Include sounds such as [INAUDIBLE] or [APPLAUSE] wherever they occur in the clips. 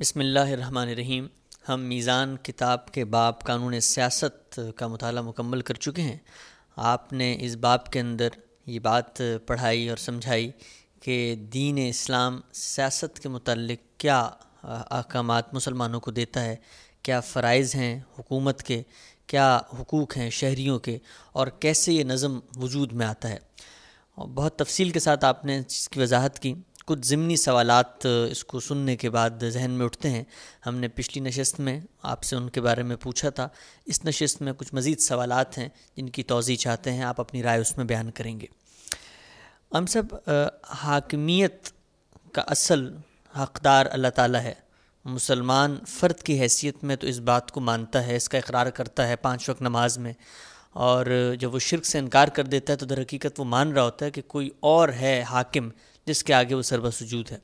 بسم اللہ الرحمن الرحیم۔ ہم میزان کتاب کے باب قانون سیاست کا مطالعہ مکمل کر چکے ہیں۔ آپ نے اس باب کے اندر یہ بات پڑھائی اور سمجھائی کہ دین اسلام سیاست کے متعلق کیا احکامات مسلمانوں کو دیتا ہے، کیا فرائض ہیں حکومت کے، کیا حقوق ہیں شہریوں کے، اور کیسے یہ نظم وجود میں آتا ہے۔ بہت تفصیل کے ساتھ آپ نے اس کی وضاحت کی۔ کچھ ضمنی سوالات اس کو سننے کے بعد ذہن میں اٹھتے ہیں۔ ہم نے پچھلی نشست میں آپ سے ان کے بارے میں پوچھا تھا۔ اس نشست میں کچھ مزید سوالات ہیں جن کی توضیع چاہتے ہیں آپ اپنی رائے اس میں بیان کریں گے۔ ہم سب حاکمیت کا اصل حقدار اللہ تعالیٰ ہے۔ مسلمان فرد کی حیثیت میں تو اس بات کو مانتا ہے، اس کا اقرار کرتا ہے پانچ وقت نماز میں۔ اور جب وہ شرک سے انکار کر دیتا ہے تو در حقیقت وہ مان رہا ہوتا ہے کہ کوئی اور ہے حاکم جس کے آگے وہ سربس وجود ہے۔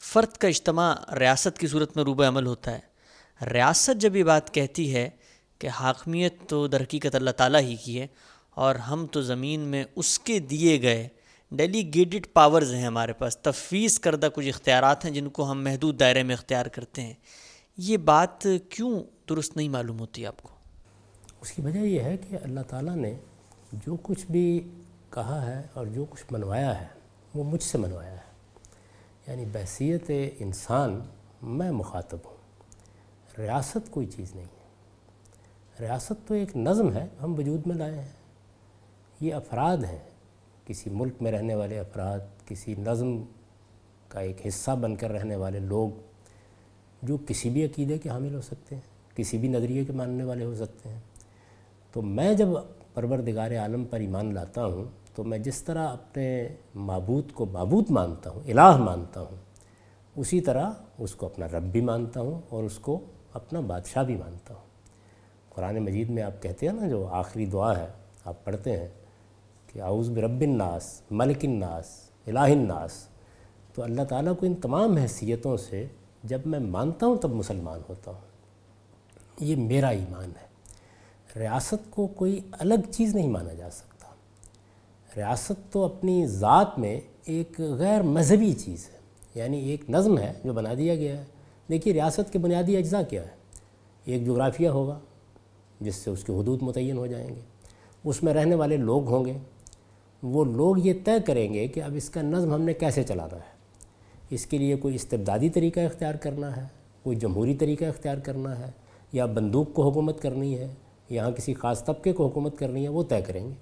فرد کا اجتماع ریاست کی صورت میں روبہ عمل ہوتا ہے۔ ریاست جب یہ بات کہتی ہے کہ حاکمیت تو در حقیقت اللہ تعالیٰ ہی کی ہے اور ہم تو زمین میں اس کے دیے گئے ڈیلیگیٹڈ پاورز ہیں ہمارے پاس، تفویض کردہ کچھ اختیارات ہیں جن کو ہم محدود دائرے میں اختیار کرتے ہیں۔ یہ بات کیوں درست نہیں معلوم ہوتی آپ کو؟ اس کی وجہ یہ ہے کہ اللہ تعالیٰ نے جو کچھ بھی کہا ہے اور جو کچھ منوایا ہے وہ مجھ سے منوایا ہے۔ یعنی بحثیت انسان، میں مخاطب ہوں۔ ریاست کوئی چیز نہیں ہے۔ ریاست تو ایک نظم ہے، ہم وجود میں لائے ہیں۔ یہ افراد ہیں۔ کسی ملک میں رہنے والے افراد، کسی نظم کا ایک حصہ بن کر رہنے والے لوگ جو کسی بھی عقیدے کے حامل ہو سکتے ہیں، کسی بھی نظریے کے ماننے والے ہو سکتے ہیں۔ تو میں جب پروردگار عالم پر ایمان لاتا ہوں تو میں جس طرح اپنے معبود کو معبود مانتا ہوں، الہ مانتا ہوں، اسی طرح اس کو اپنا رب بھی مانتا ہوں اور اس کو اپنا بادشاہ بھی مانتا ہوں۔ قرآن مجید میں آپ کہتے ہیں نا، جو آخری دعا ہے، آپ پڑھتے ہیں کہ اعوذ برب الناس، ملک الناس، الہ الناس۔ تو اللہ تعالیٰ کو ان تمام حیثیتوں سے جب میں مانتا ہوں تب مسلمان ہوتا ہوں۔ یہ میرا ایمان ہے۔ ریاست کو کوئی الگ چیز نہیں مانا جا سکتا۔ ریاست تو اپنی ذات میں ایک غیر مذہبی چیز ہے یعنی ایک نظم ہے جو بنا دیا گیا ہے۔ دیکھیے، ریاست کے بنیادی اجزاء کیا ہے ایک جغرافیہ ہوگا جس سے اس کے حدود متعین ہو جائیں گے، اس میں رہنے والے لوگ ہوں گے۔ وہ لوگ یہ طے کریں گے کہ اب اس کا نظم ہم نے کیسے چلانا ہے۔ اس کے لیے کوئی استبدادی طریقہ اختیار کرنا ہے، کوئی جمہوری طریقہ اختیار کرنا ہے، یا بندوق کو حکومت کرنی ہے یہاں کسی خاص طبقے کو حکومت کرنی ہے، وہ طے کریں گے۔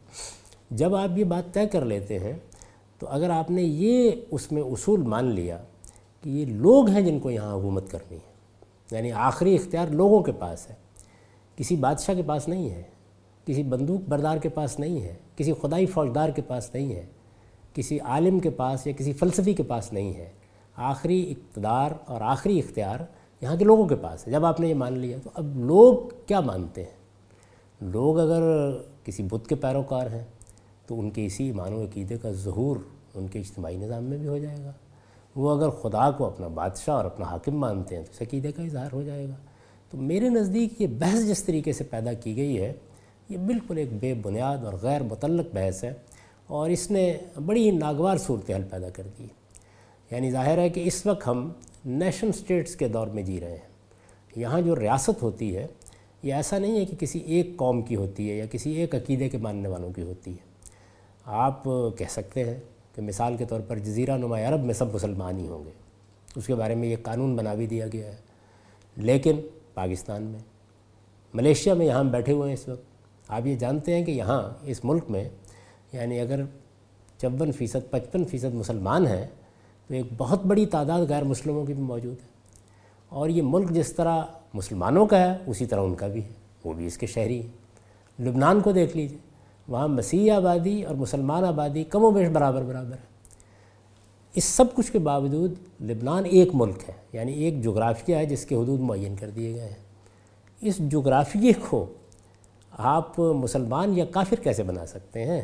جب آپ یہ بات طے کر لیتے ہیں، تو اگر آپ نے یہ اس میں اصول مان لیا کہ یہ لوگ ہیں جن کو یہاں حکومت کرنی ہے یعنی آخری اختیار لوگوں کے پاس ہے، کسی بادشاہ کے پاس نہیں ہے، کسی بندوق بردار کے پاس نہیں ہے، کسی خدائی فوجدار کے پاس نہیں ہے، کسی عالم کے پاس یا کسی فلسفی کے پاس نہیں ہے، آخری اقتدار اور آخری اختیار یہاں کے لوگوں کے پاس ہے۔ جب آپ نے یہ مان لیا، تو اب لوگ کیا مانتے ہیں؟ لوگ اگر کسی بدھ کے پیروکار ہیں تو ان کے اسی ایمان و عقیدے کا ظہور ان کے اجتماعی نظام میں بھی ہو جائے گا۔ وہ اگر خدا کو اپنا بادشاہ اور اپنا حاکم مانتے ہیں تو اس عقیدے کا اظہار ہو جائے گا۔ تو میرے نزدیک یہ بحث جس طریقے سے پیدا کی گئی ہے، یہ بالکل ایک بے بنیاد اور غیر متعلق بحث ہے اور اس نے بڑی ناگوار صورتحال پیدا کر دی۔ یعنی ظاہر ہے کہ اس وقت ہم نیشن سٹیٹس کے دور میں جی رہے ہیں۔ یہاں جو ریاست ہوتی ہے، یہ ایسا نہیں ہے کہ کسی ایک قوم کی ہوتی ہے یا کسی ایک عقیدے کے ماننے والوں کی ہوتی ہے۔ آپ کہہ سکتے ہیں کہ مثال کے طور پر جزیرہ نما عرب میں سب مسلمان ہی ہوں گے۔ اس کے بارے میں یہ قانون بنا بھی دیا گیا ہے۔ لیکن پاکستان میں، ملیشیا میں یہاں بیٹھے ہوئے ہیں اس وقت۔ آپ یہ جانتے ہیں کہ یہاں اس ملک میں یعنی اگر چون فیصد، پچپن فیصد مسلمان ہیں، تو ایک بہت بڑی تعداد غیر مسلموں کی بھی موجود ہے۔ اور یہ ملک جس طرح مسلمانوں کا ہے، اسی طرح ان کا بھی ہے۔ وہ بھی اس کے شہری ہیں۔ لبنان کو دیکھ لیجیے وہاں مسیح آبادی اور مسلمان آبادی کم و بیش برابر برابر ہے۔ اس سب کچھ کے باوجود لبنان ایک ملک ہے یعنی ایک جغرافیہ ہے جس کے حدود معین کر دیے گئے ہیں۔ اس جغرافیے کو آپ مسلمان یا کافر کیسے بنا سکتے ہیں؟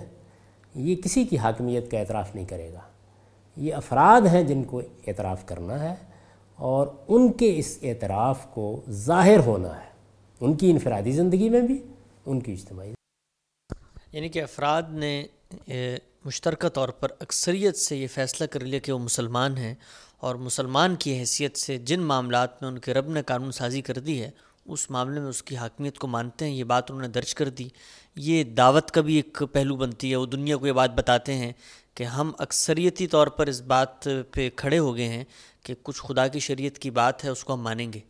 یہ کسی کی حاکمیت کا اعتراف نہیں کرے گا۔ یہ افراد ہیں جن کو اعتراف کرنا ہے اور ان کے اس اعتراف کو ظاہر ہونا ہے، ان کی انفرادی زندگی میں بھی، ان کی اجتماعی یعنی کہ افراد نے مشترکہ طور پر اکثریت سے یہ فیصلہ کر لیا کہ وہ مسلمان ہیں اور مسلمان کی حیثیت سے جن معاملات میں ان کے رب نے قانون سازی کر دی ہے، اس معاملے میں اس کی حاکمیت کو مانتے ہیں، یہ بات انہوں نے درج کر دی۔ یہ دعوت کا بھی ایک پہلو بنتی ہے، وہ دنیا کو یہ بات بتاتے ہیں کہ ہم اکثریتی طور پر اس بات پہ کھڑے ہو گئے ہیں کہ کچھ خدا کی شریعت کی بات ہے، اس کو ہم مانیں گے۔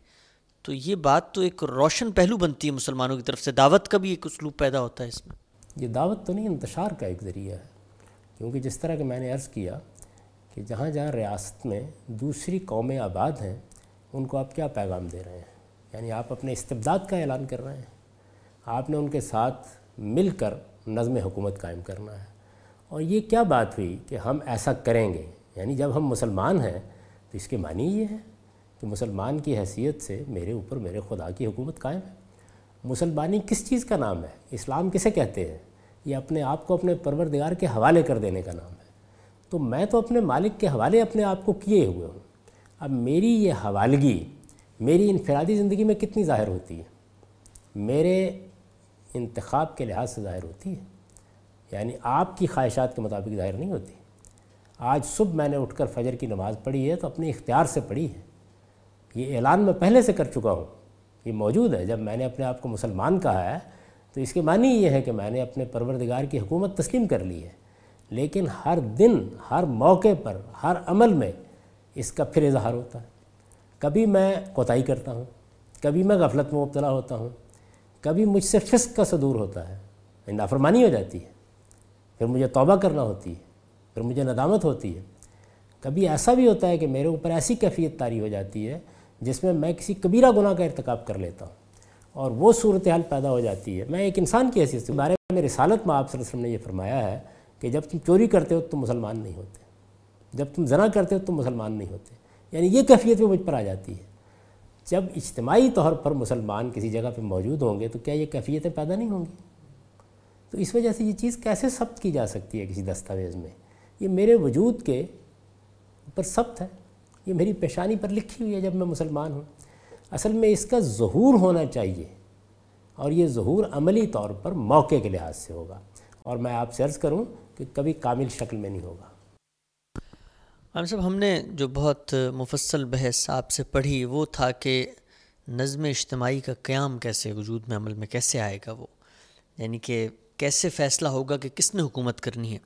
تو یہ بات تو ایک روشن پہلو بنتی ہے مسلمانوں کی طرف سے، دعوت کا بھی ایک اسلوب پیدا ہوتا ہے اس میں۔ یہ دعوت تو نہیں، انتشار کا ایک ذریعہ ہے۔ کیونکہ جس طرح کہ میں نے عرض کیا کہ جہاں جہاں ریاست میں دوسری قومیں آباد ہیں، ان کو آپ کیا پیغام دے رہے ہیں؟ یعنی آپ اپنے استبداد کا اعلان کر رہے ہیں۔ آپ نے ان کے ساتھ مل کر نظم حکومت قائم کرنا ہے۔ اور یہ کیا بات ہوئی کہ ہم ایسا کریں گے؟ یعنی جب ہم مسلمان ہیں تو اس کے معنی یہ ہے کہ مسلمان کی حیثیت سے میرے اوپر میرے خدا کی حکومت قائم ہے۔ مسلمانی کس چیز کا نام ہے؟ اسلام کسے کہتے ہیں؟ یہ اپنے آپ کو اپنے پروردگار کے حوالے کر دینے کا نام ہے۔ تو میں تو اپنے مالک کے حوالے اپنے آپ کو کیے ہوئے ہوں۔ اب میری یہ حوالگی میری انفرادی زندگی میں کتنی ظاہر ہوتی ہے؟ میرے انتخاب کے لحاظ سے ظاہر ہوتی ہے۔ یعنی آپ کی خواہشات کے مطابق ظاہر نہیں ہوتی۔ آج صبح میں نے اٹھ کر فجر کی نماز پڑھی ہے تو اپنے اختیار سے پڑھی ہے۔ یہ اعلان میں پہلے سے کر چکا ہوں۔ یہ موجود ہے۔ جب میں نے اپنے آپ کو مسلمان کہا ہے تو اس کے معنی یہ ہے کہ میں نے اپنے پروردگار کی حکومت تسلیم کر لی ہے۔ لیکن ہر دن، ہر موقع پر، ہر عمل میں اس کا پھر اظہار ہوتا ہے۔ کبھی میں کوتاہی کرتا ہوں، کبھی میں غفلت میں مبتلا ہوتا ہوں، کبھی مجھ سے فسق کا صدور ہوتا ہے۔ نافرمانی ہو جاتی ہے۔ پھر مجھے توبہ کرنا ہوتی ہے، پھر مجھے ندامت ہوتی ہے۔ کبھی ایسا بھی ہوتا ہے کہ میرے اوپر ایسی کیفیت تاری ہو جاتی ہے جس میں میں کسی کبیرہ گناہ کا ارتکاب کر لیتا ہوں اور وہ صورتحال پیدا ہو جاتی ہے۔ میں ایک انسان کی حیثیت سے بارے میں رسالت میں آپ صلی اللہ علیہ وسلم نے یہ فرمایا ہے کہ جب تم چوری کرتے ہو تم مسلمان نہیں ہوتے۔ جب تم زنا کرتے ہو تم مسلمان نہیں ہوتے۔ یعنی یہ کیفیت بھی مجھ پر آ جاتی ہے۔ جب اجتماعی طور پر مسلمان کسی جگہ پہ موجود ہوں گے تو کیا یہ کیفیتیں پیدا نہیں ہوں گی؟ تو اس وجہ سے یہ چیز کیسے ثبت کی جا سکتی ہے کسی دستاویز میں؟ یہ میرے وجود کے اوپر ثبت ہے۔ یہ میری پیشانی پر لکھی ہوئی ہے جب میں مسلمان ہوں۔ اصل میں اس کا ظہور ہونا چاہیے اور یہ ظہور عملی طور پر موقع کے لحاظ سے ہوگا۔ اور میں آپ سے عرض کروں کہ کبھی کامل شکل میں نہیں ہوگا۔ ہم صاحب ہم نے جو بہت مفصل بحث آپ سے پڑھی، وہ تھا کہ نظم اجتماعی کا قیام کیسے، وجود میں عمل میں کیسے آئے گا وہ؟ یعنی کہ کیسے فیصلہ ہوگا کہ کس نے حکومت کرنی ہے؟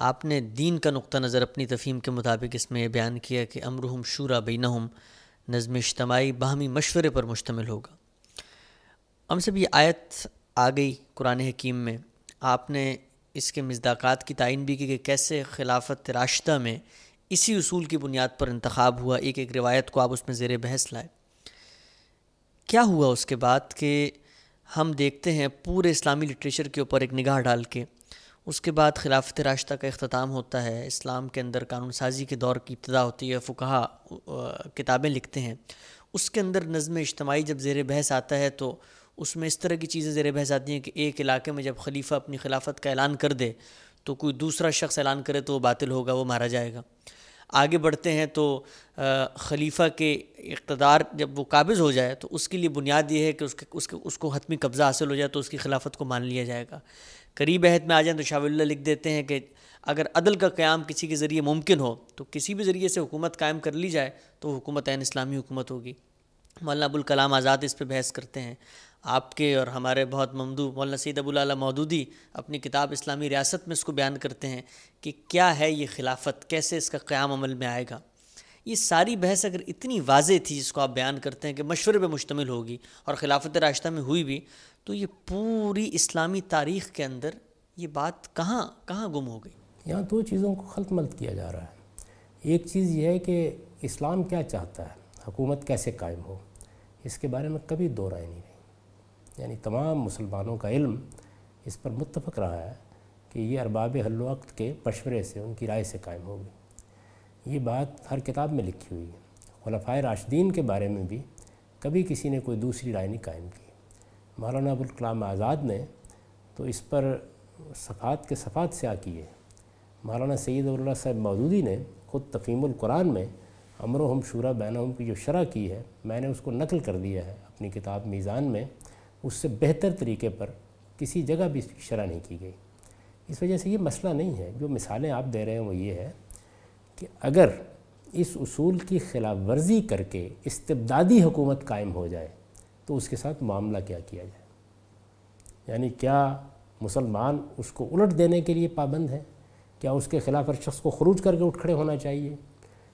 آپ نے دین کا نقطہ نظر اپنی تفہیم کے مطابق اس میں یہ بیان کیا کہ امرحم شورا بینہم، نظم اجتماعی باہمی مشورے پر مشتمل ہوگا۔ ہم سے بھی آیت آ گئی قرآن حکیم میں۔ آپ نے اس کے مزداقات کی تعین بھی کی کہ کیسے خلافت راشدہ میں اسی اصول کی بنیاد پر انتخاب ہوا، ایک ایک روایت کو آپ اس میں زیر بحث لائے کیا ہوا اس کے بعد کہ ہم دیکھتے ہیں پورے اسلامی لٹریچر کے اوپر ایک نگاہ ڈال کے اس کے بعد خلافت راشدہ کا اختتام ہوتا ہے۔ اسلام کے اندر قانون سازی کے دور کی ابتدا ہوتی ہے فقہ کتابیں لکھتے ہیں۔ اس کے اندر نظم اجتماعی جب زیر بحث آتا ہے تو اس میں اس طرح کی چیزیں زیر بحث آتی ہیں کہ ایک علاقے میں جب خلیفہ اپنی خلافت کا اعلان کر دے تو کوئی دوسرا شخص اعلان کرے تو وہ باطل ہوگا، وہ مارا جائے گا۔ آگے بڑھتے ہیں تو خلیفہ کے اقتدار جب وہ قابض ہو جائے تو اس کے لیے بنیاد یہ ہے کہ اس کے اس کے، اس کو حتمی قبضہ حاصل ہو جائے تو اس کی خلافت کو مان لیا جائے گا۔ قریب عہد میں آ جائیں تو شاہ اللہ لکھ دیتے ہیں کہ اگر عدل کا قیام کسی کے ذریعے ممکن ہو تو کسی بھی ذریعے سے حکومت قائم کر لی جائے تو حکومت عین اسلامی حکومت ہوگی۔ مولانا ابوالکلام آزاد اس پہ بحث کرتے ہیں۔ آپ کے اور ہمارے بہت ممدو مولانا سید ابو اللہ مودودی اپنی کتاب اسلامی ریاست میں اس کو بیان کرتے ہیں کہ کیا ہے یہ خلافت، کیسے اس کا قیام عمل میں آئے گا۔ یہ ساری بحث اگر اتنی واضح تھی جس کو آپ بیان کرتے ہیں کہ مشورے پہ مشتمل ہوگی اور خلافت راشتہ میں ہوئی بھی تو یہ پوری اسلامی تاریخ کے اندر یہ بات کہاں کہاں گم ہو گئی؟ یہاں دو چیزوں کو خلط ملت کیا جا رہا ہے۔ ایک چیز یہ ہے کہ اسلام کیا چاہتا ہے؟ حکومت کیسے قائم ہو؟ اس کے بارے میں کبھی دو رائے نہیں رہی۔ یعنی تمام مسلمانوں کا علم اس پر متفق رہا ہے کہ یہ ارباب حل وقت کے مشورے سے ان کی رائے سے قائم ہوگی یہ بات ہر کتاب میں لکھی ہوئی ہے۔ خلفۂ راشدین کے بارے میں بھی کبھی کسی نے کوئی دوسری رائے نہیں قائم کی۔ مولانا ابوالکلام آزاد نے تو اس پر صفات کے صفات سے آ کیے۔ مولانا سید اللہ صاحب مودودی نے خود تفیم القرآن میں امر و ہم شورہ بین کی جو شرح کی ہے، میں نے اس کو نقل کر دیا ہے اپنی کتاب میزان میں۔ اس سے بہتر طریقے پر کسی جگہ بھی شرح نہیں کی گئی۔ اس وجہ سے یہ مسئلہ نہیں ہے، جو مثالیں آپ دے رہے ہیں وہ یہ ہے کہ اگر اس اصول کی خلاف ورزی کر کے استبدادی حکومت قائم ہو جائے تو اس کے ساتھ معاملہ کیا کیا جائے؟ یعنی کیا مسلمان اس کو الٹ دینے کے لیے پابند ہے کیا اس کے خلاف ہر شخص کو خروج کر کے اٹھ کھڑے ہونا چاہیے؟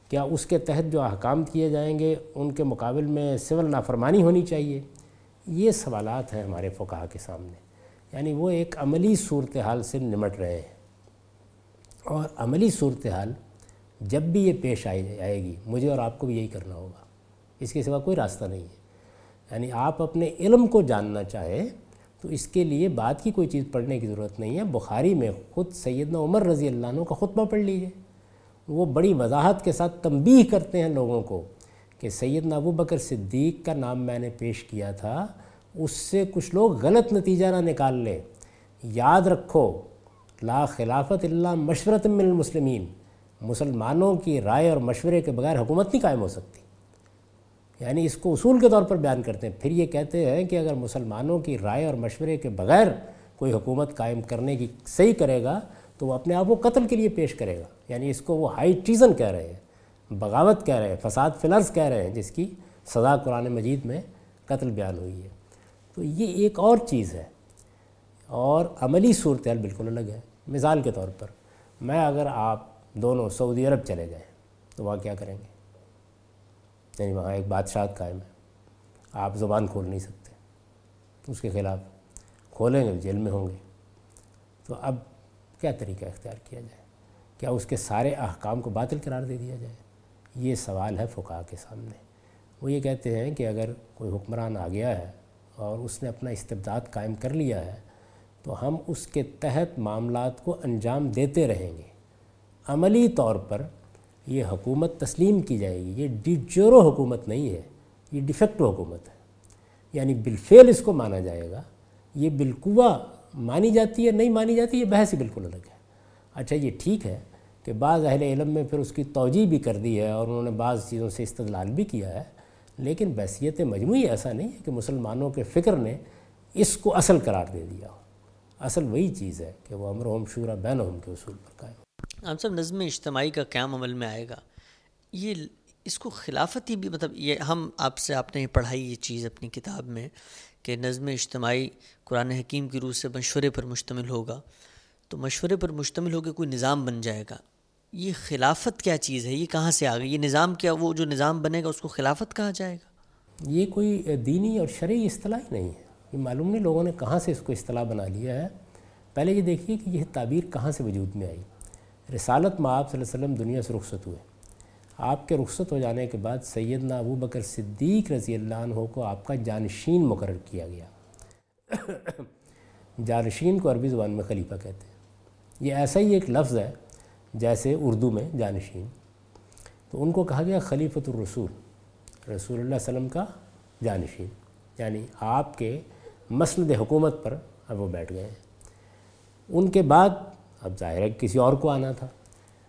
کیا اس کے تحت جو احکام کیے جائیں گے، ان کے مقابل میں سول نافرمانی ہونی چاہیے؟ یہ سوالات ہیں ہمارے فقہ کے سامنے۔ یعنی وہ ایک عملی صورتحال سے نمٹ رہے ہیں۔ اور عملی صورتحال جب بھی یہ پیش آئی آئے گی، مجھے اور آپ کو بھی یہی کرنا ہوگا۔ اس کے سوا کوئی راستہ نہیں ہے۔ یعنی آپ اپنے علم کو جاننا چاہیں تو اس کے لیے بات کی کوئی چیز پڑھنے کی ضرورت نہیں ہے۔ بخاری میں خود سیدنا عمر رضی اللہ عنہ کا خطبہ پڑھ لیجیے۔ وہ بڑی وضاحت کے ساتھ تنبیہ کرتے ہیں لوگوں کو کہ سیدنا ابو بکر صدیق کا نام میں نے پیش کیا تھا، اس سے کچھ لوگ غلط نتیجہ نہ نکال لیں۔ یاد رکھو، لا خلافت اللہ مشورت من المسلمین۔ مسلمانوں کی رائے اور مشورے کے بغیر حکومت نہیں قائم ہو سکتی۔ یعنی اس کو اصول کے طور پر بیان کرتے ہیں۔ پھر یہ کہتے ہیں کہ اگر مسلمانوں کی رائے اور مشورے کے بغیر کوئی حکومت قائم کرنے کی صحیح کرے گا، تو وہ اپنے آپ کو قتل کے لیے پیش کرے گا۔ یعنی اس کو وہ ہائی ٹیزن کہہ رہے ہیں، بغاوت کہہ رہے ہیں، فساد فلرز کہہ رہے ہیں، جس کی سزا قرآن مجید میں قتل بیان ہوئی ہے۔ تو یہ ایک اور چیز ہے۔ اور عملی صورتحال بالکل الگ ہے۔ مثال کے طور پر میں اگر آپ دونوں سعودی عرب چلے گئے تو وہاں کیا کریں گے؟ یعنی وہاں ایک بادشاہ قائم ہے۔ آپ زبان کھول نہیں سکتے۔ اس کے خلاف کھولیں گے، جیل میں ہوں گے۔ تو اب کیا طریقہ اختیار کیا جائے؟ کیا اس کے سارے احکام کو باطل قرار دے دیا جائے؟ یہ سوال ہے فقہ کے سامنے۔ وہ یہ کہتے ہیں کہ اگر کوئی حکمران آ گیا ہے اور اس نے اپنا استبداد قائم کر لیا ہے، تو ہم اس کے تحت معاملات کو انجام دیتے رہیں گے۔ عملی طور پر یہ حکومت تسلیم کی جائے گی، یہ ڈیجورو حکومت نہیں ہے، یہ ڈیفیکٹو حکومت ہے۔ یعنی بالفعل اس کو مانا جائے گا۔ یہ بالقوا مانی جاتی ہے، نہیں مانی جاتی، یہ بحث ہی بالکل الگ ہے۔ اچھا یہ ٹھیک ہے کہ بعض اہل علم میں پھر اس کی توجہ بھی کر دی ہے اور انہوں نے بعض چیزوں سے استدلال بھی کیا ہے۔ لیکن بحثیت مجموعی ایسا نہیں ہے کہ مسلمانوں کے فکر نے اس کو اصل قرار دے دیا ہو۔ اصل وہی چیز ہے کہ وہ امر ہم شورہ بین کے اصول پر قائم آپ سب نظم اجتماعی کا قیام عمل میں آئے گا۔ یہ اس کو خلافتی بھی مطلب یہ ہم آپ سے، آپ نے پڑھائی، یہ چیز اپنی کتاب میں کہ نظم اجتماعی قرآن حکیم کی روح سے مشورے پر مشتمل ہوگا۔ تو مشورے پر مشتمل ہو کے کوئی نظام بن جائے گا۔ یہ خلافت کیا چیز ہے؟ یہ کہاں سے آ گئی؟ یہ نظام کیا، وہ جو نظام بنے گا اس کو خلافت کہا جائے گا؟ یہ کوئی دینی اور شرعی اصطلاح ہی نہیں ہے۔ یہ معلوم نہیں لوگوں نے کہاں سے اس کو اصطلاح بنا لیا ہے۔ پہلے یہ دیکھیے کہ یہ تعبیر کہاں سے وجود میں آئی۔ رسالت میں آپ صلی اللہ علیہ وسلم دنیا سے رخصت ہوئے۔ آپ کے رخصت ہو جانے کے بعد سیدنا ابو بکر صدیق رضی اللہ عنہ کو آپ کا جانشین مقرر کیا گیا۔ [COUGHS] جانشین کو عربی زبان میں خلیفہ کہتے ہیں۔ یہ ایسا ہی ایک لفظ ہے جیسے اردو میں جانشین۔ تو ان کو کہا گیا خلیفۃ الرسول، رسول اللہ علیہ وسلم کا جانشین۔ یعنی آپ کے مسند حکومت پر اب وہ بیٹھ گئے۔ ہیں ان کے بعد اب ظاہر ہے کسی اور کو آنا تھا۔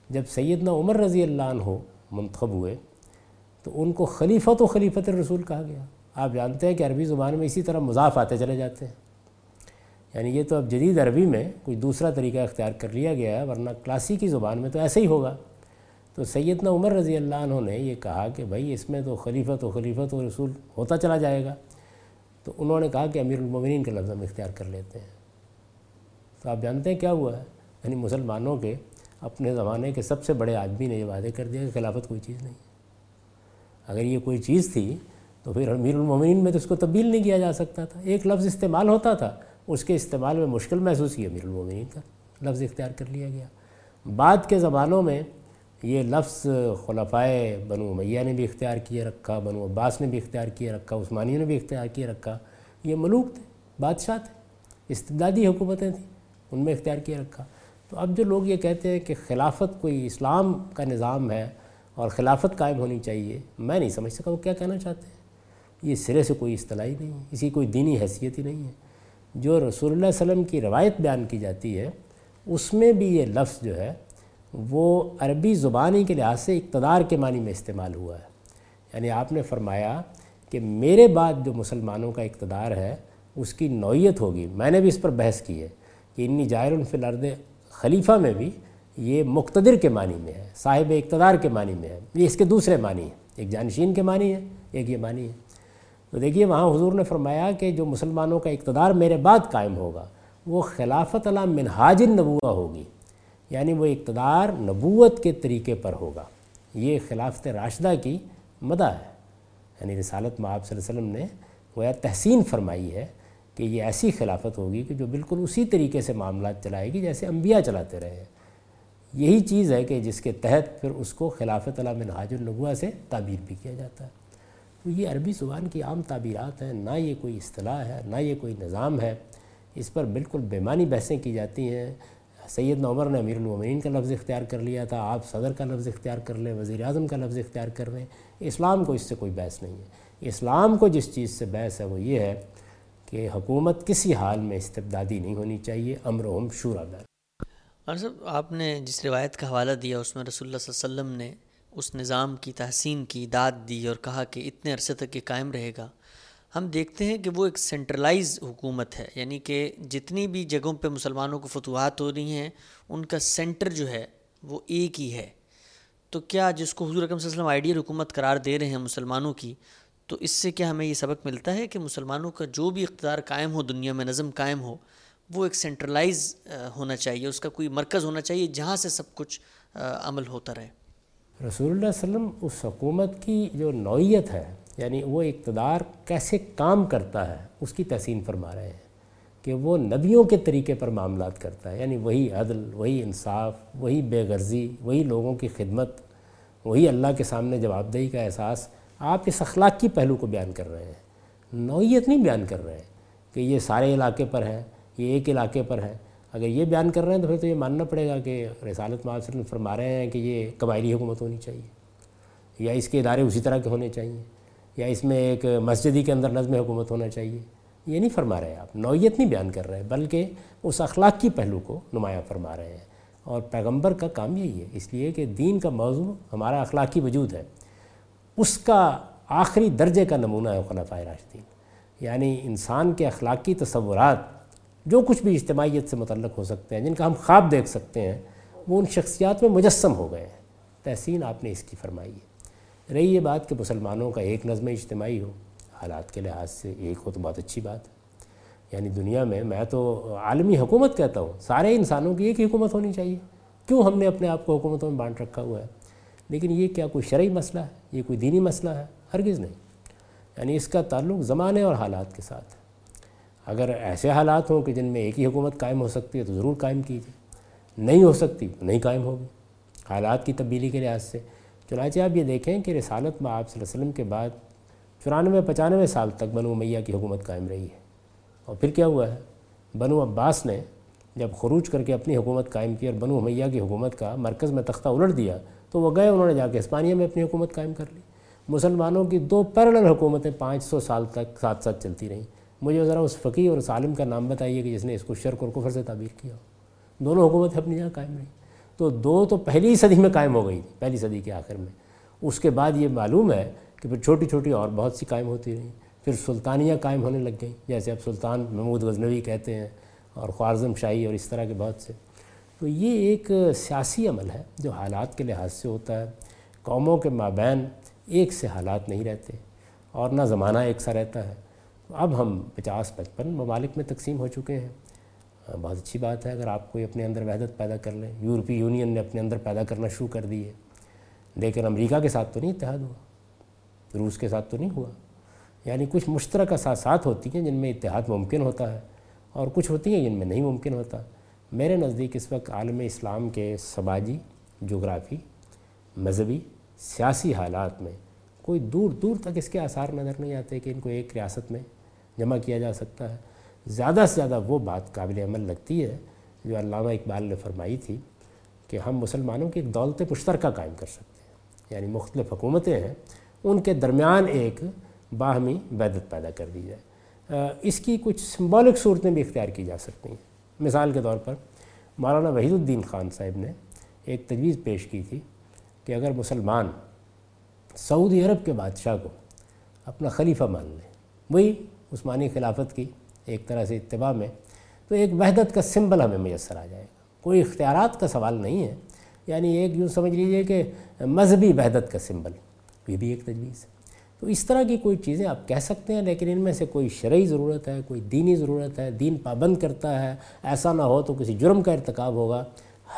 جب سیدنا عمر رضی اللہ عنہ منتخب ہوئے، تو ان کو خلیفت و خلیفت الرسول کہا گیا۔ آپ جانتے ہیں کہ عربی زبان میں اسی طرح مضاف آتے چلے جاتے ہیں۔ یعنی یہ تو اب جدید عربی میں کوئی دوسرا طریقہ اختیار کر لیا گیا ہے، ورنہ کلاسیکی زبان میں تو ایسے ہی ہوگا۔ تو سیدنا عمر رضی اللہ عنہ نے یہ کہا کہ بھائی، اس میں تو خلیفت و خلیفت و رسول ہوتا چلا جائے گا۔ تو انہوں نے کہا کہ امیر المومنین کا لفظ ہم اختیار کر لیتے ہیں۔ تو آپ جانتے ہیں کیا ہوا ہے؟ یعنی مسلمانوں کے اپنے زمانے کے سب سے بڑے آدمی نے یہ وعدے کر دیا کہ خلافت کوئی چیز نہیں ہے۔ اگر یہ کوئی چیز تھی تو پھر امیر المومنین میں تو اس کو تبدیل نہیں کیا جا سکتا تھا۔ ایک لفظ استعمال ہوتا تھا، اس کے استعمال میں مشکل محسوس کی امیر المومنین کا لفظ اختیار کر لیا گیا۔ بعد کے زبانوں میں یہ لفظ خلفائے بنو میاں نے بھی اختیار کیے رکھا بنو عباس نے بھی اختیار کیے رکھا عثمانیوں نے بھی اختیار کیے رکھا یہ ملوک تھے، بادشاہ تھے استدادی حکومتیں تھیں، ان میں اختیار کیے رکھا تو اب جو لوگ یہ کہتے ہیں کہ خلافت کوئی اسلام کا نظام ہے اور خلافت قائم ہونی چاہیے، میں نہیں سمجھ سکا وہ کیا کہنا چاہتے ہیں۔ یہ سرے سے کوئی اصطلاحی نہیں ہے، اسی کوئی دینی حیثیت ہی نہیں ہے۔ جو رسول اللہ علیہ وسلم کی روایت بیان کی جاتی ہے، اس میں بھی یہ لفظ جو ہے، وہ عربی زبانی کے لحاظ سے اقتدار کے معنی میں استعمال ہوا ہے۔ یعنی آپ نے فرمایا کہ میرے بعد جو مسلمانوں کا اقتدار ہے، اس کی نوعیت ہوگی۔ میں نے بھی اس پر بحث کی ہے کہ انی جائر الفل ارد خلیفہ میں بھی یہ مقتدر کے معنی میں ہے، صاحب اقتدار کے معنی میں ہے۔ یہ اس کے دوسرے معنی ہیں۔ ایک جانشین کے معنی ہے ایک یہ معنی ہے تو دیکھیے وہاں حضور نے فرمایا کہ جو مسلمانوں کا اقتدار میرے بعد قائم ہوگا، وہ خلافت علا منہاج النبوہ ہوگی۔ یعنی وہ اقتدار نبوت کے طریقے پر ہوگا۔ یہ خلافت راشدہ کی مدہ ہے۔ یعنی رسالت صلی اللہ علیہ وسلم نے گویا تحسین فرمائی ہے۔ کہ یہ ایسی خلافت ہوگی کہ جو بالکل اسی طریقے سے معاملات چلائے گی جیسے انبیاء چلاتے رہے ہیں۔ یہی چیز ہے کہ جس کے تحت پھر اس کو خلافت علا منہاج النبوہ سے تعبیر بھی کیا جاتا ہے۔ تو یہ عربی زبان کی عام تعبیرات ہیں، نہ یہ کوئی اصطلاح ہے، نہ یہ کوئی نظام ہے۔ اس پر بالکل بیمانی بحثیں کی جاتی ہیں۔ سید عمر نے امیر المومنین کا لفظ اختیار کر لیا تھا، آپ صدر کا لفظ اختیار کر لیں، وزیر اعظم کا لفظ اختیار کر لیں۔ اسلام کو اس سے کوئی بحث نہیں ہے۔ اسلام کو جس چیز سے بحث ہے وہ یہ ہے کہ حکومت کسی حال میں استبدادی نہیں ہونی چاہیے، امر ہم شورا اور صاحب، آپ نے جس روایت کا حوالہ دیا، اس میں رسول اللہ صلی اللہ علیہ وسلم نے اس نظام کی تحسین کی داد دی اور کہا کہ اتنے عرصے تک یہ قائم رہے گا۔ ہم دیکھتے ہیں کہ وہ ایک سینٹرلائز حکومت ہے یعنی کہ جتنی بھی جگہوں پہ مسلمانوں کو فتوحات ہو رہی ہیں، ان کا سینٹر جو ہے وہ ایک ہی ہے۔ تو کیا جس کو حضور اکرم صلی اللہ علیہ وسلم آئیڈیل حکومت قرار دے رہے ہیں مسلمانوں کی تو اس سے کیا ہمیں یہ سبق ملتا ہے کہ مسلمانوں کا جو بھی اقتدار قائم ہو، دنیا میں نظم قائم ہو، وہ ایک سینٹرلائز ہونا چاہیے، اس کا کوئی مرکز ہونا چاہیے جہاں سے سب کچھ عمل ہوتا رہے۔ رسول اللہ علیہ وسلم اس حکومت کی جو نوعیت ہے یعنی وہ اقتدار کیسے کام کرتا ہے، اس کی تحسین فرما رہے ہیں کہ وہ نبیوں کے طریقے پر معاملات کرتا ہے۔ یعنی وہی عدل، وہی انصاف، وہی بے غرضی، وہی لوگوں کی خدمت، وہی اللہ کے سامنے جواب دہی کا احساس آپ اس اخلاقی پہلو کو بیان کر رہے ہیں۔ نوعیت نہیں بیان کر رہے ہیں کہ یہ سارے علاقے پر ہے یہ ایک علاقے پر ہے اگر یہ بیان کر رہے ہیں تو پھر تو یہ ماننا پڑے گا کہ رسالت معاشر فرما رہے ہیں کہ یہ قبائلی حکومت ہونی چاہیے۔ یا اس کے ادارے اسی طرح کے ہونے چاہیے۔ یا اس میں ایک مسجدی کے اندر نظم حکومت ہونا چاہیے۔ یہ نہیں فرما رہے آپ۔ نوعیت نہیں بیان کر رہے، بلکہ اس اخلاقی پہلو کو نمایاں فرما رہے ہیں۔ اور پیغمبر کا کام یہی ہے، اس لیے کہ دین کا موضوع ہمارا اخلاقی وجود ہے۔ اس کا آخری درجے کا نمونہ ہے خلفۂ راشدین۔ یعنی انسان کے اخلاقی تصورات جو کچھ بھی اجتماعیت سے متعلق ہو سکتے ہیں، جن کا ہم خواب دیکھ سکتے ہیں، وہ ان شخصیات میں مجسم ہو گئے ہیں۔ تحسین آپ نے اس کی فرمائی ہے۔ رہی یہ بات کہ مسلمانوں کا ایک نظم اجتماعی ہو، حالات کے لحاظ سے ایک ہو تو بہت اچھی بات ہے۔ یعنی دنیا میں میں تو عالمی حکومت کہتا ہوں، سارے انسانوں کی ایک ہی حکومت ہونی چاہیے۔ کیوں ہم نے اپنے آپ کو حکومتوں میں بانٹ رکھا ہوا ہے؟ لیکن یہ کیا کوئی شرعی مسئلہ ہے؟ یہ کوئی دینی مسئلہ ہے؟ ہرگز نہیں۔ یعنی اس کا تعلق زمانے اور حالات کے ساتھ ہے۔ اگر ایسے حالات ہوں کہ جن میں ایک ہی حکومت قائم ہو سکتی ہے تو ضرور قائم کیجیے۔ نہیں ہو سکتی نہیں قائم ہوگی۔ حالات کی تبدیلی کے لحاظ سے۔ چنانچہ آپ یہ دیکھیں کہ رسالت میں آپ صلی اللہ علیہ وسلم کے بعد چورانوے، پچانوے سال تک بنو میاں کی حکومت قائم رہی ہے۔ اور پھر کیا ہوا ہے؟ بنو عباس نے جب خروج کر کے اپنی حکومت قائم کی اور بنو میاں کی حکومت کا مرکز میں تختہ الٹ دیا تو وہ گئے، انہوں نے جا کے اسپانیہ میں اپنی حکومت قائم کر لی۔ مسلمانوں کی دو پیرلل حکومتیں پانچ سو سال تک ساتھ ساتھ چلتی رہیں۔ مجھے ذرا اس فقی اور اس عالم کا نام بتائیے کہ جس نے اس کو شرک اور کفر سے تعبیر کیا دونوں حکومتیں اپنی جگہ قائم رہیں۔ تو دو تو پہلی صدی میں قائم ہو گئی تھی پہلی صدی کے آخر میں۔ اس کے بعد یہ معلوم ہے کہ پھر چھوٹی چھوٹی اور بہت سی قائم ہوتی رہیں۔ پھر سلطانیہ قائم ہونے لگ گئیں، جیسے اب سلطان محمود غزنوی کہتے ہیں اور خوارزم شاہی اور اس طرح کے بہت سے۔ تو یہ ایک سیاسی عمل ہے جو حالات کے لحاظ سے ہوتا ہے۔ قوموں کے مابین ایک سے حالات نہیں رہتے اور نہ زمانہ ایک سا رہتا ہے۔ اب ہم پچاس پچپن ممالک میں تقسیم ہو چکے ہیں۔ بہت اچھی بات ہے اگر آپ کوئی اپنے اندر وحدت پیدا کر لیں۔ یورپی یونین نے اپنے اندر پیدا کرنا شروع کر دی ہے۔ لیکن امریکہ کے ساتھ تو نہیں اتحاد ہوا۔ روس کے ساتھ تو نہیں ہوا۔ یعنی کچھ مشترک اثاثات ہوتی ہیں جن میں اتحاد ممکن ہوتا ہے اور کچھ ہوتی ہیں جن میں نہیں ممکن ہوتا۔ میرے نزدیک اس وقت عالم اسلام کے سماجی، جغرافی، مذہبی، سیاسی حالات میں کوئی دور دور تک اس کے آثار نظر نہیں آتے کہ ان کو ایک ریاست میں جمع کیا جا سکتا ہے۔ زیادہ سے زیادہ وہ بات قابل عمل لگتی ہے جو علامہ اقبال نے فرمائی تھی کہ ہم مسلمانوں کی ایک دولت مشترکہ قائم کر سکتے ہیں۔ یعنی مختلف حکومتیں ہیں، ان کے درمیان ایک باہمی ویدت پیدا کر دی جائے۔ اس کی کچھ سمبولک صورتیں بھی اختیار کی جا سکتی ہیں۔ مثال کے طور پر مولانا وحید الدین خان صاحب نے ایک تجویز پیش کی تھی کہ اگر مسلمان سعودی عرب کے بادشاہ کو اپنا خلیفہ مان لیں وہی عثمانی خلافت کی ایک طرح سے اتباع میں، تو ایک وحدت کا سمبل ہمیں میسر آ جائے گا۔ کوئی اختیارات کا سوال نہیں ہے یعنی ایک یوں سمجھ لیجیے کہ مذہبی وحدت کا سمبل، یہ بھی ایک تجویز ہے۔ تو اس طرح کی کوئی چیزیں آپ کہہ سکتے ہیں، لیکن ان میں سے کوئی شرعی ضرورت ہے، کوئی دینی ضرورت ہے، دین پابند کرتا ہے، ایسا نہ ہو تو کسی جرم کا ارتکاب ہوگا۔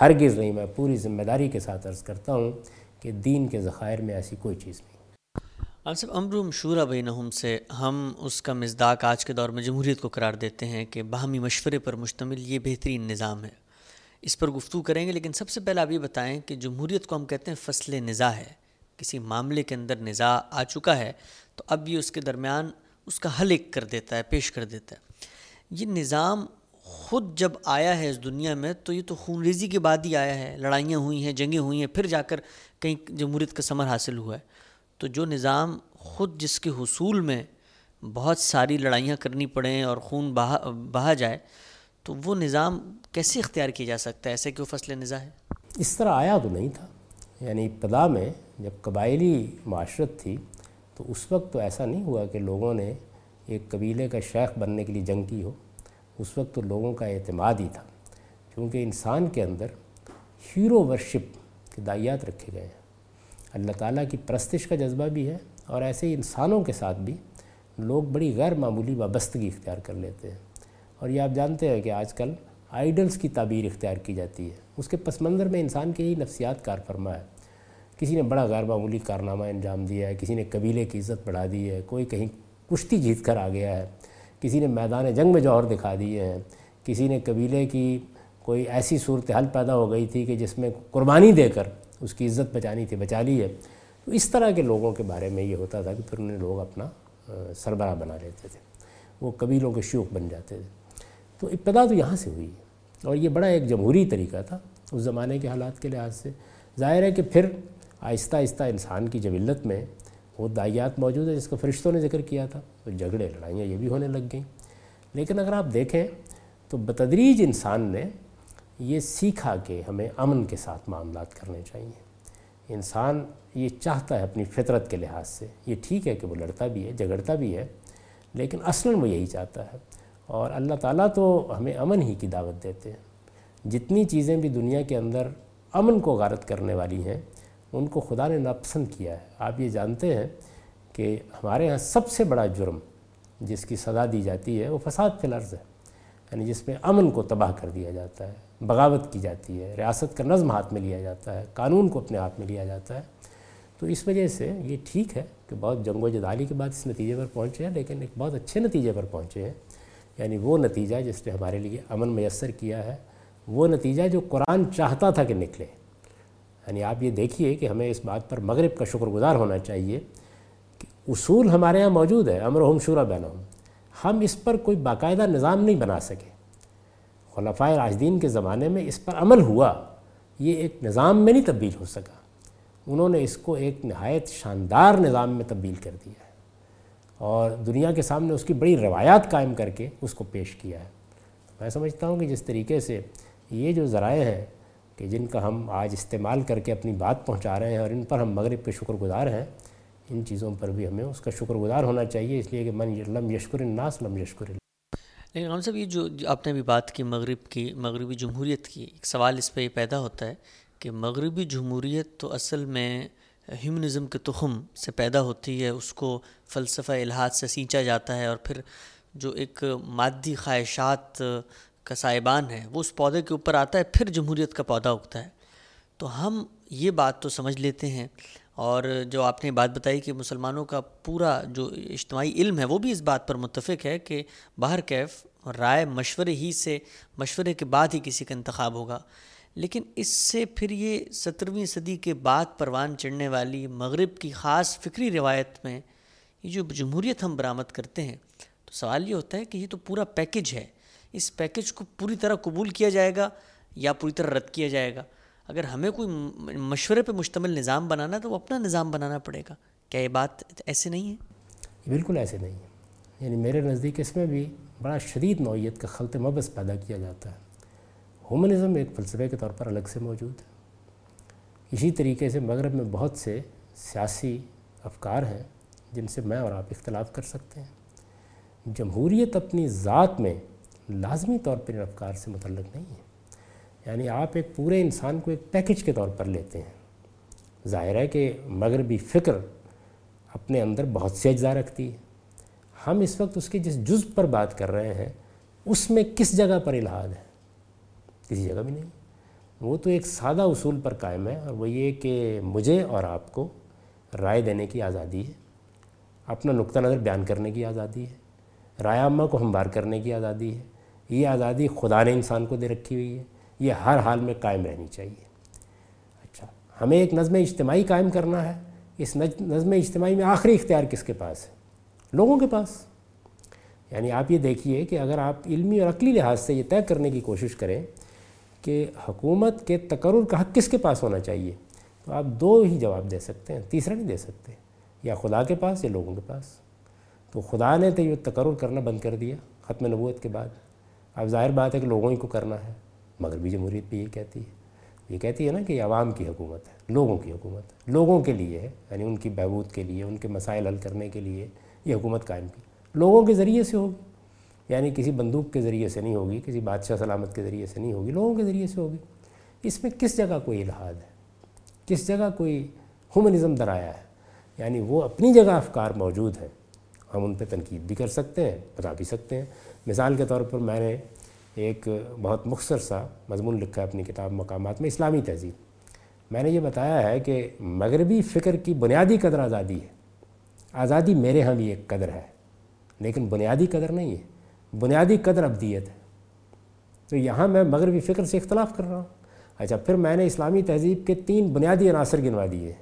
ہرگز نہیں، میں پوری ذمہ داری کے ساتھ عرض کرتا ہوں کہ دین کے ذخائر میں ایسی کوئی چیز نہیں۔ آپ صاحب، امر شورہ بینہم سے ہم اس کا مزداق آج کے دور میں جمہوریت کو قرار دیتے ہیں کہ باہمی مشورے پر مشتمل یہ بہترین نظام ہے۔ اس پر گفتگو کریں گے، لیکن سب سے پہلے آپ یہ بتائیں کہ جمہوریت کو ہم کہتے ہیں فصل نزاع ہے۔ کسی معاملے کے اندر نزاع آ چکا ہے، تو اب یہ اس کے درمیان اس کا حل ایک کر دیتا ہے، پیش کر دیتا ہے۔ یہ نظام خود جب آیا ہے اس دنیا میں، تو یہ تو خون ریزی کے بعد ہی آیا ہے، لڑائیاں ہوئی ہیں، جنگیں ہوئی ہیں، پھر جا کر کہیں جمہوریت کا ثمر حاصل ہوا ہے۔ تو جو نظام خود جس کے حصول میں بہت ساری لڑائیاں کرنی پڑیں اور خون بہا بہا جائے، تو وہ نظام کیسے اختیار کیا جا سکتا ہے؟ ایسے کہ وہ فصل نظام ہے اس طرح آیا تو نہیں تھا۔ یعنی ابتدا میں جب قبائلی معاشرت تھی تو اس وقت تو ایسا نہیں ہوا کہ لوگوں نے ایک قبیلے کا شیخ بننے کے لیے جنگ کی ہو۔ اس وقت تو لوگوں کا اعتماد ہی تھا، کیونکہ انسان کے اندر ہیرو ورشپ کے دائیات رکھے گئے ہیں۔ اللہ تعالیٰ کی پرستش کا جذبہ بھی ہے اور ایسے ہی انسانوں کے ساتھ بھی لوگ بڑی غیر معمولی وابستگی اختیار کر لیتے ہیں۔ اور یہ آپ جانتے ہیں کہ آج کل آئیڈلز کی تعبیر اختیار کی جاتی ہے۔ اس کے پس منظر میں انسان کے ہی نفسیات کار فرما ہے۔ کسی نے بڑا غیر معمولی کارنامہ انجام دیا ہے، کسی نے قبیلے کی عزت بڑھا دی ہے، کوئی کہیں کشتی جیت کر آ گیا ہے، کسی نے میدان جنگ میں جوہر دکھا دیے ہیں، کسی نے قبیلے کی کوئی ایسی صورتحال پیدا ہو گئی تھی کہ جس میں قربانی دے کر اس کی عزت بچانی تھی، بچا لی ہے۔ تو اس طرح کے لوگوں کے بارے میں یہ ہوتا تھا کہ پھر انہیں لوگ اپنا سربراہ بنا لیتے تھے۔ وہ قبیلوں کے شوق بن جاتے تھے۔ تو ابتدا تو یہاں سے ہوئی اور یہ بڑا ایک جمہوری طریقہ تھا اس زمانے کے حالات کے لحاظ سے۔ ظاہر ہے کہ پھر آہستہ آہستہ انسان کی جبلت میں وہ دائیات موجود ہے جس کا فرشتوں نے ذکر کیا تھا۔ تو جھگڑے، لڑائیاں یہ بھی ہونے لگ گئیں۔ لیکن اگر آپ دیکھیں تو بتدریج انسان نے یہ سیکھا کہ ہمیں امن کے ساتھ معاملات کرنے چاہیے۔ انسان یہ چاہتا ہے اپنی فطرت کے لحاظ سے۔ یہ ٹھیک ہے کہ وہ لڑتا بھی ہے، جھگڑتا بھی ہے، لیکن اصلاً وہ یہی چاہتا ہے۔ اور اللہ تعالیٰ تو ہمیں امن ہی کی دعوت دیتے ہیں۔ جتنی چیزیں بھی دنیا کے اندر امن کو غارت کرنے والی ہیں، ان کو خدا نے ناپسند کیا ہے۔ آپ یہ جانتے ہیں کہ ہمارے ہاں سب سے بڑا جرم جس کی سزا دی جاتی ہے، وہ فساد فی الارض ہے۔ یعنی جس میں امن کو تباہ کر دیا جاتا ہے، بغاوت کی جاتی ہے، ریاست کا نظم ہاتھ میں لیا جاتا ہے، قانون کو اپنے ہاتھ میں لیا جاتا ہے۔ تو اس وجہ سے یہ ٹھیک ہے کہ بہت جنگ و جدالی کے بعد اس نتیجے پر پہنچے ہیں، لیکن ایک بہت اچھے نتیجے پر پہنچے ہیں۔ یعنی وہ نتیجہ جس نے ہمارے لیے امن میسر کیا ہے، وہ نتیجہ جو قرآن چاہتا تھا کہ نکلے۔ یعنی آپ یہ دیکھیے کہ ہمیں اس بات پر مغرب کا شکر گزار ہونا چاہیے کہ اصول ہمارے ہاں موجود ہے امر ہم شورہ بینہم۔ ہم اس پر کوئی باقاعدہ نظام نہیں بنا سکے۔ خلفۂ راجدین کے زمانے میں اس پر عمل ہوا، یہ ایک نظام میں نہیں تبدیل ہو سکا۔ انہوں نے اس کو ایک نہایت شاندار نظام میں تبدیل کر دیا ہے۔ اور دنیا کے سامنے اس کی بڑی روایات قائم کر کے اس کو پیش کیا ہے۔ میں سمجھتا ہوں کہ جس طریقے سے یہ جو ذرائع ہیں کہ جن کا ہم آج استعمال کر کے اپنی بات پہنچا رہے ہیں اور ان پر ہم مغرب کے شکر گزار ہیں، ان چیزوں پر بھی ہمیں اس کا شکر گزار ہونا چاہیے۔ اس لیے کہ من لم یشکر الناس لم یشکر لیکن ہم صاحب، یہ جو آپ نے ابھی بات کی مغرب کی، مغربی جمہوریت کی، ایک سوال اس پہ یہ پیدا ہوتا ہے کہ مغربی جمہوریت تو اصل میں ہیومنزم کے تخم سے پیدا ہوتی ہے، اس کو فلسفہ الحاد سے سینچا جاتا ہے اور پھر جو ایک مادی خواہشات کا سائبان ہے، وہ اس پودے کے اوپر آتا ہے، پھر جمہوریت کا پودا اگتا ہے۔ تو ہم یہ بات تو سمجھ لیتے ہیں اور جو آپ نے بات بتائی کہ مسلمانوں کا پورا جو اجتماعی علم ہے، وہ بھی اس بات پر متفق ہے کہ باہر کیف رائے مشورے ہی سے، مشورے کے بعد ہی کسی کا انتخاب ہوگا۔ لیکن اس سے پھر یہ سترویں صدی کے بعد پروان چڑھنے والی مغرب کی خاص فکری روایت میں یہ جو جمہوریت ہم برآمد کرتے ہیں، تو سوال یہ ہوتا ہے کہ یہ تو پورا پیکج ہے۔ اس پیکج کو پوری طرح قبول کیا جائے گا یا پوری طرح رد کیا جائے گا؟ اگر ہمیں کوئی مشورے پہ مشتمل نظام بنانا ہے تو وہ اپنا نظام بنانا پڑے گا۔ کیا یہ بات ایسے نہیں ہے؟ بالکل ایسے نہیں ہے۔ یعنی میرے نزدیک اس میں بھی بڑا شدید نوعیت کا خلط مبس پیدا کیا جاتا ہے۔ ہومنزم ایک فلسفے کے طور پر الگ سے موجود ہے۔ اسی طریقے سے مغرب میں بہت سے سیاسی افکار ہیں جن سے میں اور آپ اختلاف کر سکتے ہیں۔ جمہوریت اپنی ذات میں لازمی طور پر ان افکار سے متعلق نہیں ہے۔ یعنی آپ ایک پورے انسان کو ایک پیکج کے طور پر لیتے ہیں۔ ظاہر ہے کہ مغربی فکر اپنے اندر بہت سے اجزاء رکھتی ہے۔ ہم اس وقت اس کے جس جز پر بات کر رہے ہیں، اس میں کس جگہ پر الہاد ہے؟ کسی جگہ بھی نہیں۔ وہ تو ایک سادہ اصول پر قائم ہے اور وہ یہ کہ مجھے اور آپ کو رائے دینے کی آزادی ہے، اپنا نقطہ نظر بیان کرنے کی آزادی ہے، رائے عامہ کو ہموار کرنے کی آزادی ہے۔ یہ آزادی خدا نے انسان کو دے رکھی ہوئی ہے، یہ ہر حال میں قائم رہنی چاہیے۔ اچھا ہمیں ایک نظم اجتماعی قائم کرنا ہے۔ اس نظم اجتماعی میں آخری اختیار کس کے پاس ہے؟ لوگوں کے پاس۔ یعنی آپ یہ دیکھیے کہ اگر آپ علمی اور عقلی لحاظ سے یہ طے کرنے کی کوشش کریں کہ حکومت کے تقرر کا حق کس کے پاس ہونا چاہیے؟ تو آپ دو ہی جواب دے سکتے ہیں، تیسرا نہیں دے سکتے، یا خدا کے پاس یا لوگوں کے پاس۔ تو خدا نے تو یہ تقرر کرنا بند کر دیا ختم نبوت کے بعد۔ اب ظاہر بات ہے کہ لوگوں ہی کو کرنا ہے مگر بھی جمہوریت بھی یہ کہتی ہے۔ یہ کہتی ہے نا کہ یہ عوام کی حکومت ہے، لوگوں کی حکومت ہے، لوگوں کے لیے ہے یعنی ان کی بہبود کے لیے، ان کے مسائل حل کرنے کے لیے یہ حکومت قائم کی۔ لوگوں کے ذریعے سے ہوگی۔ یعنی کسی بندوق کے ذریعے سے نہیں ہوگی، کسی بادشاہ سلامت کے ذریعے سے نہیں ہوگی، لوگوں کے ذریعے سے ہوگی۔ اس میں کس جگہ کوئی الحاد ہے؟ کس جگہ کوئی ہیومنزم درایا ہے؟ یعنی وہ اپنی جگہ افکار موجود ہیں۔ ہم ان پہ تنقید بھی کر سکتے ہیں، بتا بھی سکتے ہیں۔ مثال کے طور پر میں نے ایک بہت مختصر سا مضمون لکھا ہے اپنی کتاب مقامات میں، اسلامی تہذیب۔ میں نے یہ بتایا ہے کہ مغربی فکر کی بنیادی قدر آزادی ہے۔ آزادی میرے ہاں بھی ایک قدر ہے، لیکن بنیادی قدر نہیں ہے۔ بنیادی قدر ابدیت ہے۔ تو یہاں میں مغربی فکر سے اختلاف کر رہا ہوں۔ اچھا پھر میں نے اسلامی تہذیب کے تین بنیادی عناصر گنوا دیے۔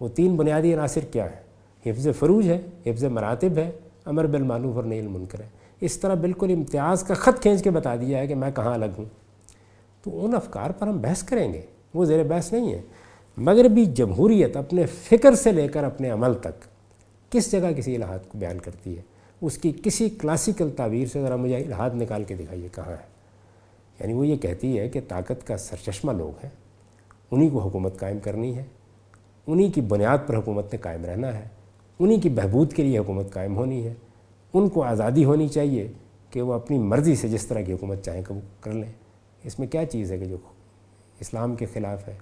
وہ تین بنیادی عناصر کیا ہیں؟ حفظ فروج ہے، حفظ مراتب ہے، امر بالمعروف اور نیل منکر ہے۔ اس طرح بالکل امتیاز کا خط کھینچ کے بتا دیا ہے کہ میں کہاں الگ ہوں۔ تو ان افکار پر ہم بحث کریں گے۔ وہ زیر بحث نہیں ہے۔ مغربی جمہوریت اپنے فکر سے لے کر اپنے عمل تک کس جگہ کسی الہاد کو بیان کرتی ہے؟ اس کی کسی کلاسیکل تعبیر سے ذرا مجھے الہاد نکال کے دکھائیے کہاں ہے۔ یعنی وہ یہ کہتی ہے کہ طاقت کا سرچشمہ لوگ ہیں، انہی کو حکومت قائم کرنی ہے، انہی کی بنیاد پر حکومت نے قائم رہنا ہے، انہی کی بہبود کے لیے حکومت قائم ہونی ہے۔ ان کو آزادی ہونی چاہیے کہ وہ اپنی مرضی سے جس طرح کی حکومت چاہیں کہ وہ کر لیں۔ اس میں کیا چیز ہے کہ جو اسلام کے خلاف ہے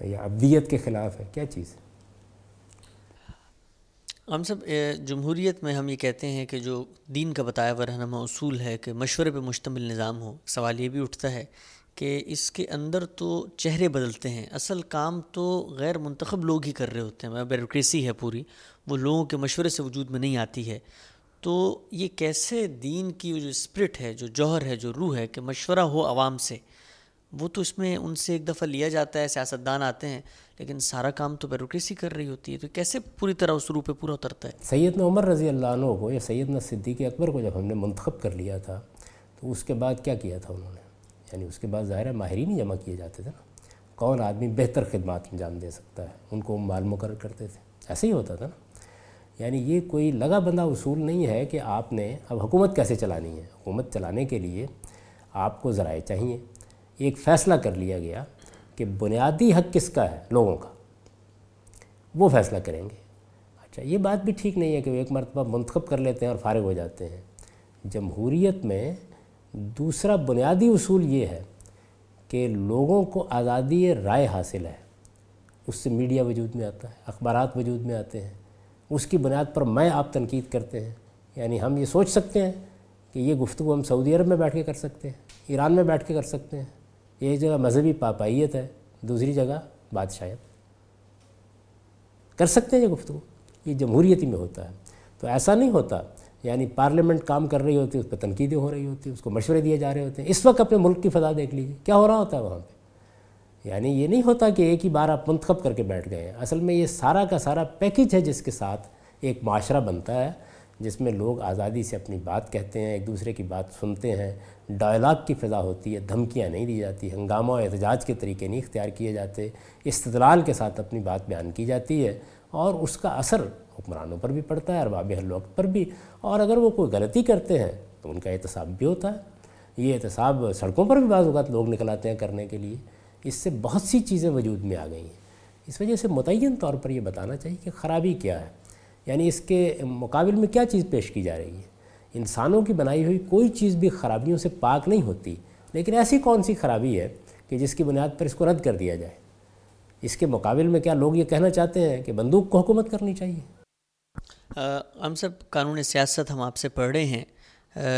یا ابدیت کے خلاف ہے؟ کیا چیز؟ ہے ہم سب جمہوریت میں ہم یہ کہتے ہیں کہ جو دین کا بتایا ہوا رہنما اصول ہے کہ مشورے پہ مشتمل نظام ہو، سوال یہ بھی اٹھتا ہے کہ اس کے اندر تو چہرے بدلتے ہیں۔ اصل کام تو غیر منتخب لوگ ہی کر رہے ہوتے ہیں بیوروکریسی ہے پوری، وہ لوگوں کے مشورے سے وجود میں نہیں آتی ہے۔ تو یہ کیسے دین کی جو اسپرٹ ہے، جو جوہر ہے، جو روح ہے کہ مشورہ ہو عوام سے، وہ تو اس میں ان سے ایک دفعہ لیا جاتا ہے، سیاستدان آتے ہیں۔ لیکن سارا کام تو بیوروکریسی کر رہی ہوتی ہے، تو کیسے پوری طرح اس روح پہ پورا اترتا ہے؟ سیدنا عمر رضی اللہ عنہ کو یا سیدنا صدیق اکبر کو جب ہم نے منتخب کر لیا تھا، تو اس کے بعد کیا کیا تھا انہوں نے؟ یعنی اس کے بعد ظاہر ہے ماہرین ہی جمع کیے جاتے تھے نا۔ کون آدمی بہتر خدمات انجام دے سکتا ہے؟ ان کو مال مقرر کرتے تھے۔ ایسے ہی ہوتا تھا نا۔ یعنی یہ کوئی لگا بندہ اصول نہیں ہے کہ آپ نے اب حکومت کیسے چلانی ہے۔ حکومت چلانے کے لیے آپ کو ذرائع چاہیے۔ ایک فیصلہ کر لیا گیا کہ بنیادی حق کس کا ہے لوگوں کا، وہ فیصلہ کریں گے۔ اچھا یہ بات بھی ٹھیک نہیں ہے کہ وہ ایک مرتبہ منتخب کر لیتے ہیں اور فارغ ہو جاتے ہیں۔ جمہوریت میں دوسرا بنیادی اصول یہ ہے کہ لوگوں کو آزادی رائے حاصل ہے۔ اس سے میڈیا وجود میں آتا ہے، اخبارات وجود میں آتے ہیں۔ اس کی بنیاد پر میں آپ تنقید کرتے ہیں۔ یعنی ہم یہ سوچ سکتے ہیں کہ یہ گفتگو ہم سعودی عرب میں بیٹھ کے کر سکتے ہیں، ایران میں بیٹھ کے کر سکتے ہیں۔ ایک جگہ مذہبی پاپائیت ہے، دوسری جگہ بادشاہت کر سکتے ہیں یہ گفتگو، یہ جمہوریتی میں ہوتا ہے۔ تو ایسا نہیں ہوتا یعنی پارلیمنٹ کام کر رہی ہوتی ہے، اس پہ تنقیدیں ہو رہی ہوتی ہیں، اس کو مشورے دیے جا رہے ہوتے ہیں۔ اس وقت اپنے ملک کی فضا دیکھ لیجیے کیا ہو رہا ہوتا ہے وہاں پہ؟ یعنی یہ نہیں ہوتا کہ ایک ہی بار آپ منتخب کر کے بیٹھ گئے ہیں۔ اصل میں یہ سارا کا سارا پیکج ہے جس کے ساتھ ایک معاشرہ بنتا ہے، جس میں لوگ آزادی سے اپنی بات کہتے ہیں، ایک دوسرے کی بات سنتے ہیں ڈائلاگ کی فضا ہوتی ہے، دھمکیاں نہیں دی جاتی، ہنگامہ و احتجاج کے طریقے نہیں اختیار کیے جاتے، استدلال کے ساتھ اپنی بات بیان کی جاتی ہے اور اس کا اثر حکمرانوں پر بھی پڑتا ہے، ارباب حل وقت پر بھی۔ اور اگر وہ کوئی غلطی کرتے ہیں تو ان کا احتساب بھی ہوتا ہے۔ یہ احتساب سڑکوں پر بھی بعض اوقات لوگ نکل آتے ہیں کرنے کے لیے۔ اس سے بہت سی چیزیں وجود میں آ گئی ہیں۔ اس وجہ سے متعین طور پر یہ بتانا چاہیے کہ خرابی کیا ہے؟ یعنی اس کے مقابل میں کیا چیز پیش کی جا رہی ہے؟ انسانوں کی بنائی ہوئی کوئی چیز بھی خرابیوں سے پاک نہیں ہوتی لیکن ایسی کون سی خرابی ہے کہ جس کی بنیاد پر اس کو رد کر دیا جائے؟ اس کے مقابل میں کیا لوگ یہ کہنا چاہتے ہیں کہ بندوق کو حکومت کرنی چاہیے؟ ہم سب قانون سیاست ہم آپ سے پڑھ رہے ہیں۔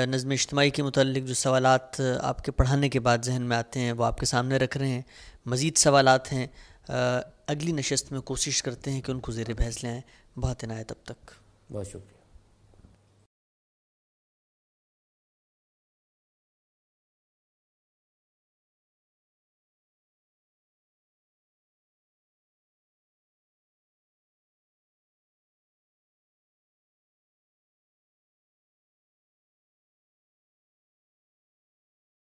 نظم اجتماعی کے متعلق جو سوالات آپ کے پڑھانے کے بعد ذہن میں آتے ہیں وہ آپ کے سامنے رکھ رہے ہیں۔ مزید سوالات ہیں۔ اگلی نشست میں کوشش کرتے ہیں کہ ان کو زیر بحث لیں بہت عنایت اب تک۔ بہت شکریہ۔